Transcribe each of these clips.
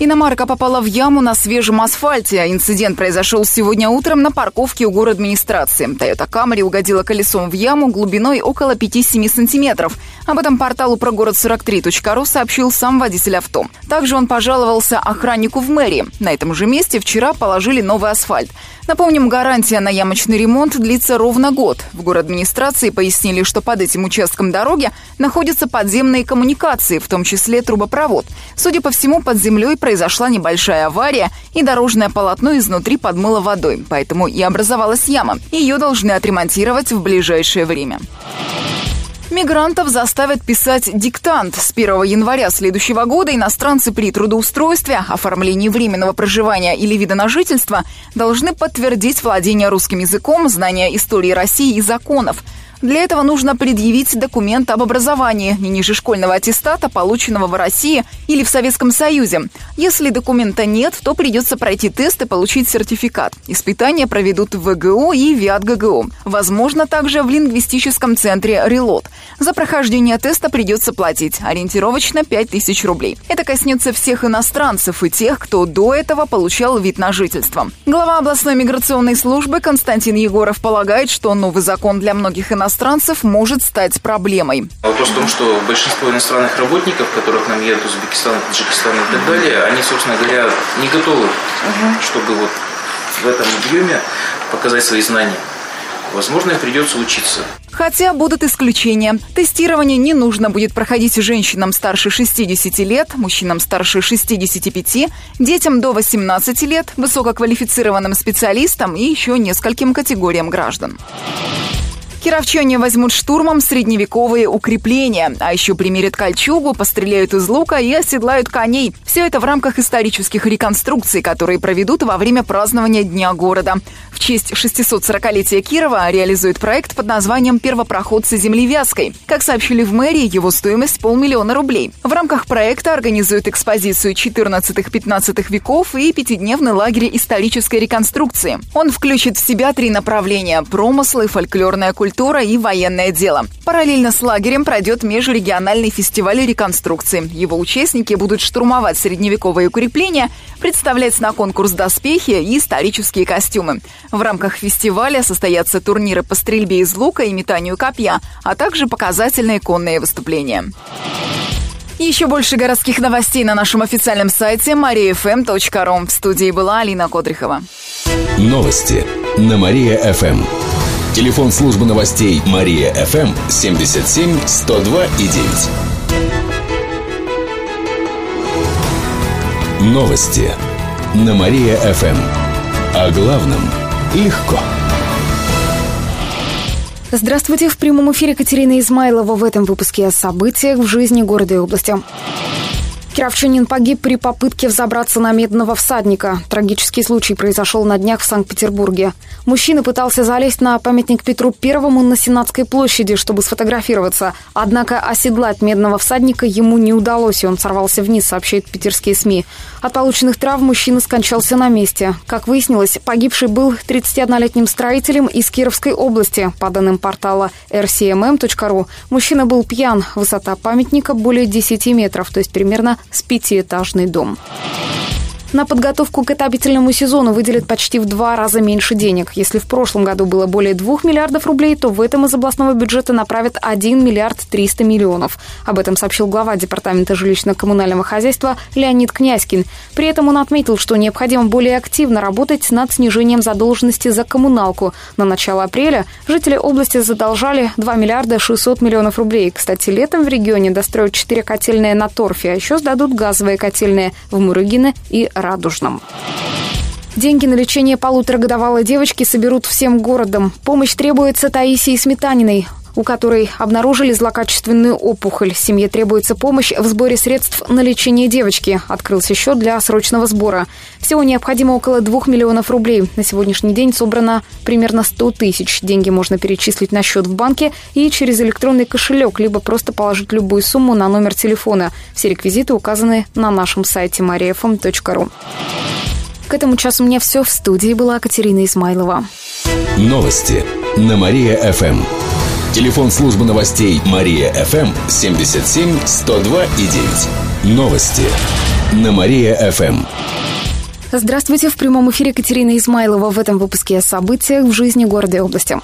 Иномарка попала в яму на свежем асфальте. Инцидент произошел сегодня утром на парковке у город администрации. Toyota Camry угодила колесом в яму глубиной около 5-7 сантиметров. Об этом порталу про город 43.ру сообщил сам водитель авто. Также он пожаловался охраннику в мэрии. На этом же месте вчера положили новый асфальт. Напомним, гарантия на ямочный ремонт длится ровно год. В город администрации пояснили, что под этим участком дороги находятся подземные коммуникации, в том числе трубопровод. Судя по всему, под землей произошла небольшая авария, и дорожное полотно изнутри подмыло водой, поэтому и образовалась яма. Ее должны отремонтировать в ближайшее время. Мигрантов заставят писать диктант. С 1 января следующего года иностранцы при трудоустройстве, оформлении временного проживания или вида на жительство должны подтвердить владение русским языком, знание истории России и законов – для этого нужно предъявить документ об образовании, не ниже школьного аттестата, полученного в России или в Советском Союзе. Если документа нет, то придется пройти тест и получить сертификат. Испытания проведут в ВГУ и ВИАТ ГГУ. Возможно, также в лингвистическом центре «Релот». За прохождение теста придется платить ориентировочно 5000 рублей. Это коснется всех иностранцев и тех, кто до этого получал вид на жительство. Глава областной миграционной службы Константин Егоров полагает, что новый закон для многих иностранцев иностранцев может стать проблемой. Вопрос в том, что большинство иностранных работников, которых нам едут из Узбекистана, Таджикистана и так далее, они, собственно говоря, не готовы, чтобы вот в этом объеме показать свои знания. Возможно, им придется учиться. Хотя будут исключения. Тестирование не нужно будет проходить женщинам старше 60 лет, мужчинам старше 65, детям до 18 лет, высококвалифицированным специалистам и еще нескольким категориям граждан. Кировчане возьмут штурмом средневековые укрепления, а еще примерят кольчугу, постреляют из лука и оседлают коней. Все это в рамках исторических реконструкций, которые проведут во время празднования Дня города. В честь 640-летия Кирова реализует проект под названием «Первопроходцы земли Вязкой». Как сообщили в мэрии, его стоимость полмиллиона рублей. В рамках проекта организуют экспозицию 14-15 веков и пятидневный лагерь исторической реконструкции. Он включит в себя три направления – промыслы, фольклорная культура культура и военное дело. Параллельно с лагерем пройдет межрегиональный фестиваль реконструкции. Его участники будут штурмовать средневековые укрепления, представлять на конкурс доспехи и исторические костюмы. В рамках фестиваля состоятся турниры по стрельбе из лука и метанию копья, а также показательные конные выступления. Еще больше городских новостей на нашем официальном сайте mariafm.ru. В студии была Алина Кодрихова. Новости на Мария-ФМ. Телефон службы новостей Мария ФМ 77 102 и 9. Новости на Мария ФМ. О главном легко. Здравствуйте, в прямом эфире Катерина Измайлова в этом выпуске о событиях в жизни города и области. Кировчанин погиб при попытке взобраться на медного всадника. Трагический случай произошел на днях в Санкт-Петербурге. Мужчина пытался залезть на памятник Петру Первому на Сенатской площади, чтобы сфотографироваться. Однако оседлать медного всадника ему не удалось, и он сорвался вниз, сообщают питерские СМИ. От полученных травм мужчина скончался на месте. Как выяснилось, погибший был 31-летним строителем из Кировской области. По данным портала rcmm.ru, мужчина был пьян. Высота памятника более 10 метров, то есть примерно с пятиэтажный дом. На подготовку к отопительному сезону выделят почти в два раза меньше денег. Если в прошлом году было более 2 миллиардов рублей, то в этом из областного бюджета направят 1 миллиард 300 миллионов. Об этом сообщил глава Департамента жилищно-коммунального хозяйства Леонид Князькин. При этом он отметил, что необходимо более активно работать над снижением задолженности за коммуналку. На начало апреля жители области задолжали 2 миллиарда 600 миллионов рублей. Кстати, летом в регионе достроят 4 котельные на торфе, а еще сдадут газовые котельные в Мурыгино и Радужном. Деньги на лечение полуторагодовалой девочки соберут всем городом. Помощь требуется Таисии Сметаниной у которой обнаружили злокачественную опухоль. Семье требуется помощь в сборе средств на лечение девочки. Открылся счет для срочного сбора. Всего необходимо около 2 миллионов рублей. На сегодняшний день собрано примерно 100 тысяч. Деньги можно перечислить на счет в банке и через электронный кошелек, либо просто положить любую сумму на номер телефона. Все реквизиты указаны на нашем сайте mariafm.ru. К этому часу у меня все. В студии была Катерина Измайлова. Новости на Мария-ФМ. Телефон службы новостей Мария-ФМ 77 102 и 9. Новости на Мария-ФМ. Здравствуйте, в прямом эфире Катерина Измайлова. В этом выпуске о событиях в жизни города и области.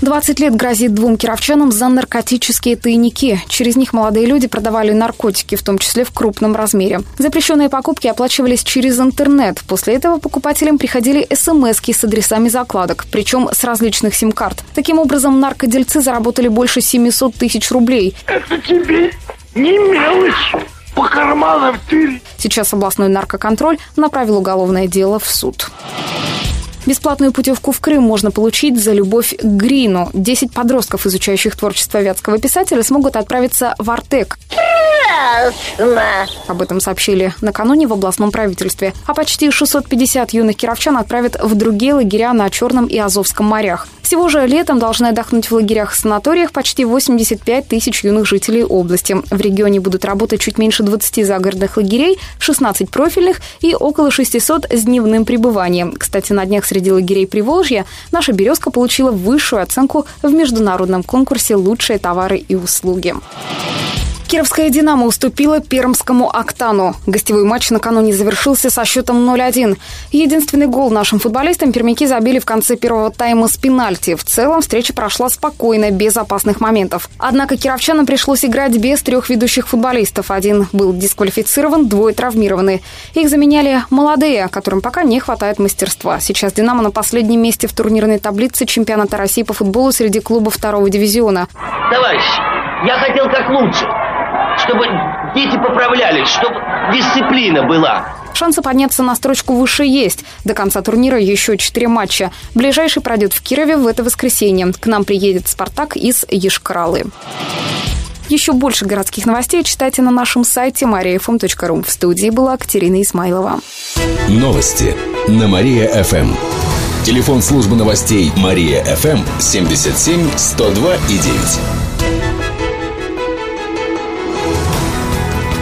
20 лет грозит двум кировчанам за наркотические тайники. Через них молодые люди продавали наркотики, в том числе в крупном размере. Запрещенные покупки оплачивались через интернет. После этого покупателям приходили смс с адресами закладок, причем с различных сим-карт. Таким образом, наркодельцы заработали больше 700 тысяч рублей. Это тебе не мелочь по карманам тырь. Сейчас областной наркоконтроль направил уголовное дело в суд. Бесплатную путевку в Крым можно получить за любовь к Грину. Десять подростков, изучающих творчество вятского писателя, смогут отправиться в Артек. Прекрасно! Об этом сообщили накануне в областном правительстве. А почти 650 юных кировчан отправят в другие лагеря на Черном и Азовском морях. Всего же летом должны отдохнуть в лагерях и санаториях почти 85 тысяч юных жителей области. В регионе будут работать чуть меньше 20 загородных лагерей, 16 профильных и около 600 с дневным пребыванием. Кстати, на днях среди лагерей Приволжья наша «Березка» получила высшую оценку в международном конкурсе «Лучшие товары и услуги». Кировская «Динамо» уступила пермскому «Октану». Гостевой матч накануне завершился со счетом 0-1. Единственный гол нашим футболистам пермяки забили в конце первого тайма с пенальти. В целом встреча прошла спокойно, без опасных моментов. Однако кировчанам пришлось играть без трех ведущих футболистов. Один был дисквалифицирован, двое травмированы. Их заменяли молодые, которым пока не хватает мастерства. Сейчас «Динамо» на последнем месте в турнирной таблице чемпионата России по футболу среди клубов второго дивизиона. Товарищи, я хотел как лучше чтобы дети поправлялись, чтобы дисциплина была. Шансы подняться на строчку выше есть. До конца турнира еще четыре матча. Ближайший пройдет в Кирове в это воскресенье. К нам приедет «Спартак» из Ешкаралы. Еще больше городских новостей читайте на нашем сайте mariafm.ru. В студии была Катерина Исмайлова. Новости на Мария-ФМ. Телефон службы новостей Мария-ФМ 77 102 и 9.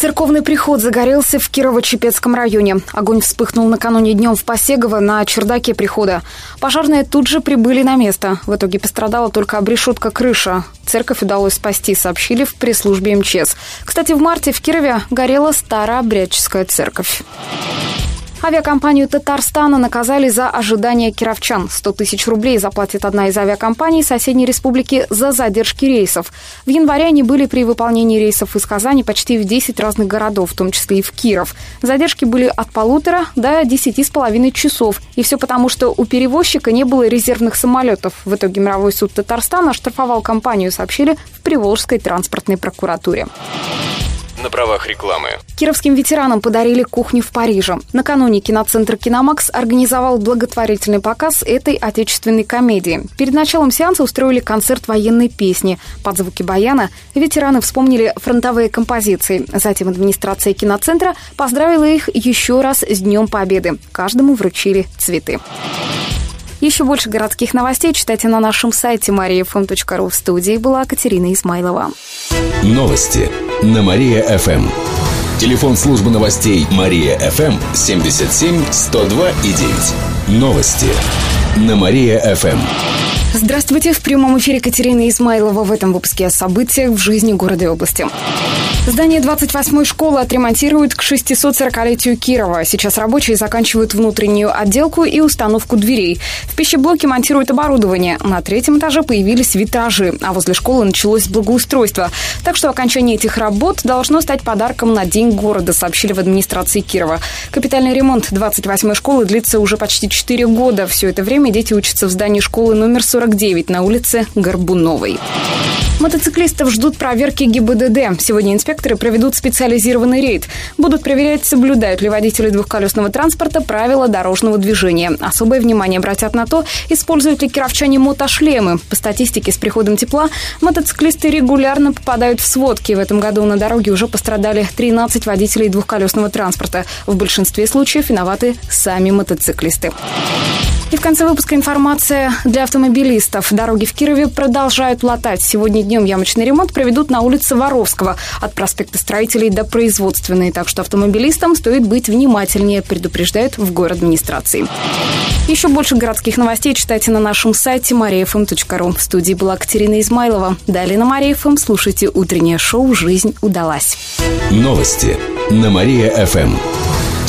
Церковный приход загорелся в Кирово-Чепецком районе. Огонь вспыхнул накануне днем в Посегово на чердаке прихода. Пожарные тут же прибыли на место. В итоге пострадала только обрешетка крыша. Церковь удалось спасти, сообщили в пресс-службе МЧС. Кстати, в марте в Кирове горела старообрядческая церковь. Авиакомпанию Татарстана наказали за ожидание кировчан. 100 тысяч рублей заплатит одна из авиакомпаний соседней республики за задержки рейсов. В январе они были при выполнении рейсов из Казани почти в 10 разных городов, в том числе и в Киров. Задержки были от полутора до десяти с половиной часов. И все потому, что у перевозчика не было резервных самолетов. В итоге мировой суд Татарстана оштрафовал компанию, сообщили в Приволжской транспортной прокуратуре на правах рекламы. Кировским ветеранам подарили кухню в Париже. Накануне киноцентр «Киномакс» организовал благотворительный показ этой отечественной комедии. Перед началом сеанса устроили концерт военной песни. Под звуки баяна ветераны вспомнили фронтовые композиции. Затем администрация киноцентра поздравила их еще раз с Днем Победы. Каждому вручили цветы. Еще больше городских новостей читайте на нашем сайте mariafm.ru. В студии была Катерина Исмайлова. Новости на Мария-ФМ. Телефон службы новостей Мария-ФМ 77 102 и 9. Новости на Мария-ФМ. Здравствуйте, в прямом эфире Катерина Измайлова в этом выпуске о событиях в жизни города и области. Здание 28-й школы отремонтируют к 640-летию Кирова. Сейчас рабочие заканчивают внутреннюю отделку и установку дверей. В пищеблоке монтируют оборудование. На третьем этаже появились витражи, а возле школы началось благоустройство. Так что окончание этих работ должно стать подарком на День города, сообщили в администрации Кирова. Капитальный ремонт 28-й школы длится уже почти 4 года. Все это время дети учатся в здании школы номер 40 49 на улице Горбуновой. Мотоциклистов ждут проверки ГИБДД. Сегодня инспекторы проведут специализированный рейд. Будут проверять, соблюдают ли водители двухколесного транспорта правила дорожного движения. Особое внимание обратят на то, используют ли кировчане мотошлемы. По статистике, с приходом тепла мотоциклисты регулярно попадают в сводки. В этом году на дороге уже пострадали 13 водителей двухколесного транспорта. В большинстве случаев виноваты сами мотоциклисты. И в конце выпуска информация для автомобилистов. Дороги в Кирове продолжают латать. Сегодня днем ямочный ремонт проведут на улице Воровского от проспекта Строителей до Производственной. Так что автомобилистам стоит быть внимательнее, предупреждают в город администрации. Еще больше городских новостей читайте на нашем сайте mariafm.ru. В студии была Катерина Измайлова. Далее на Мария-ФМ слушайте утреннее шоу «Жизнь удалась». Новости на Мария-ФМ.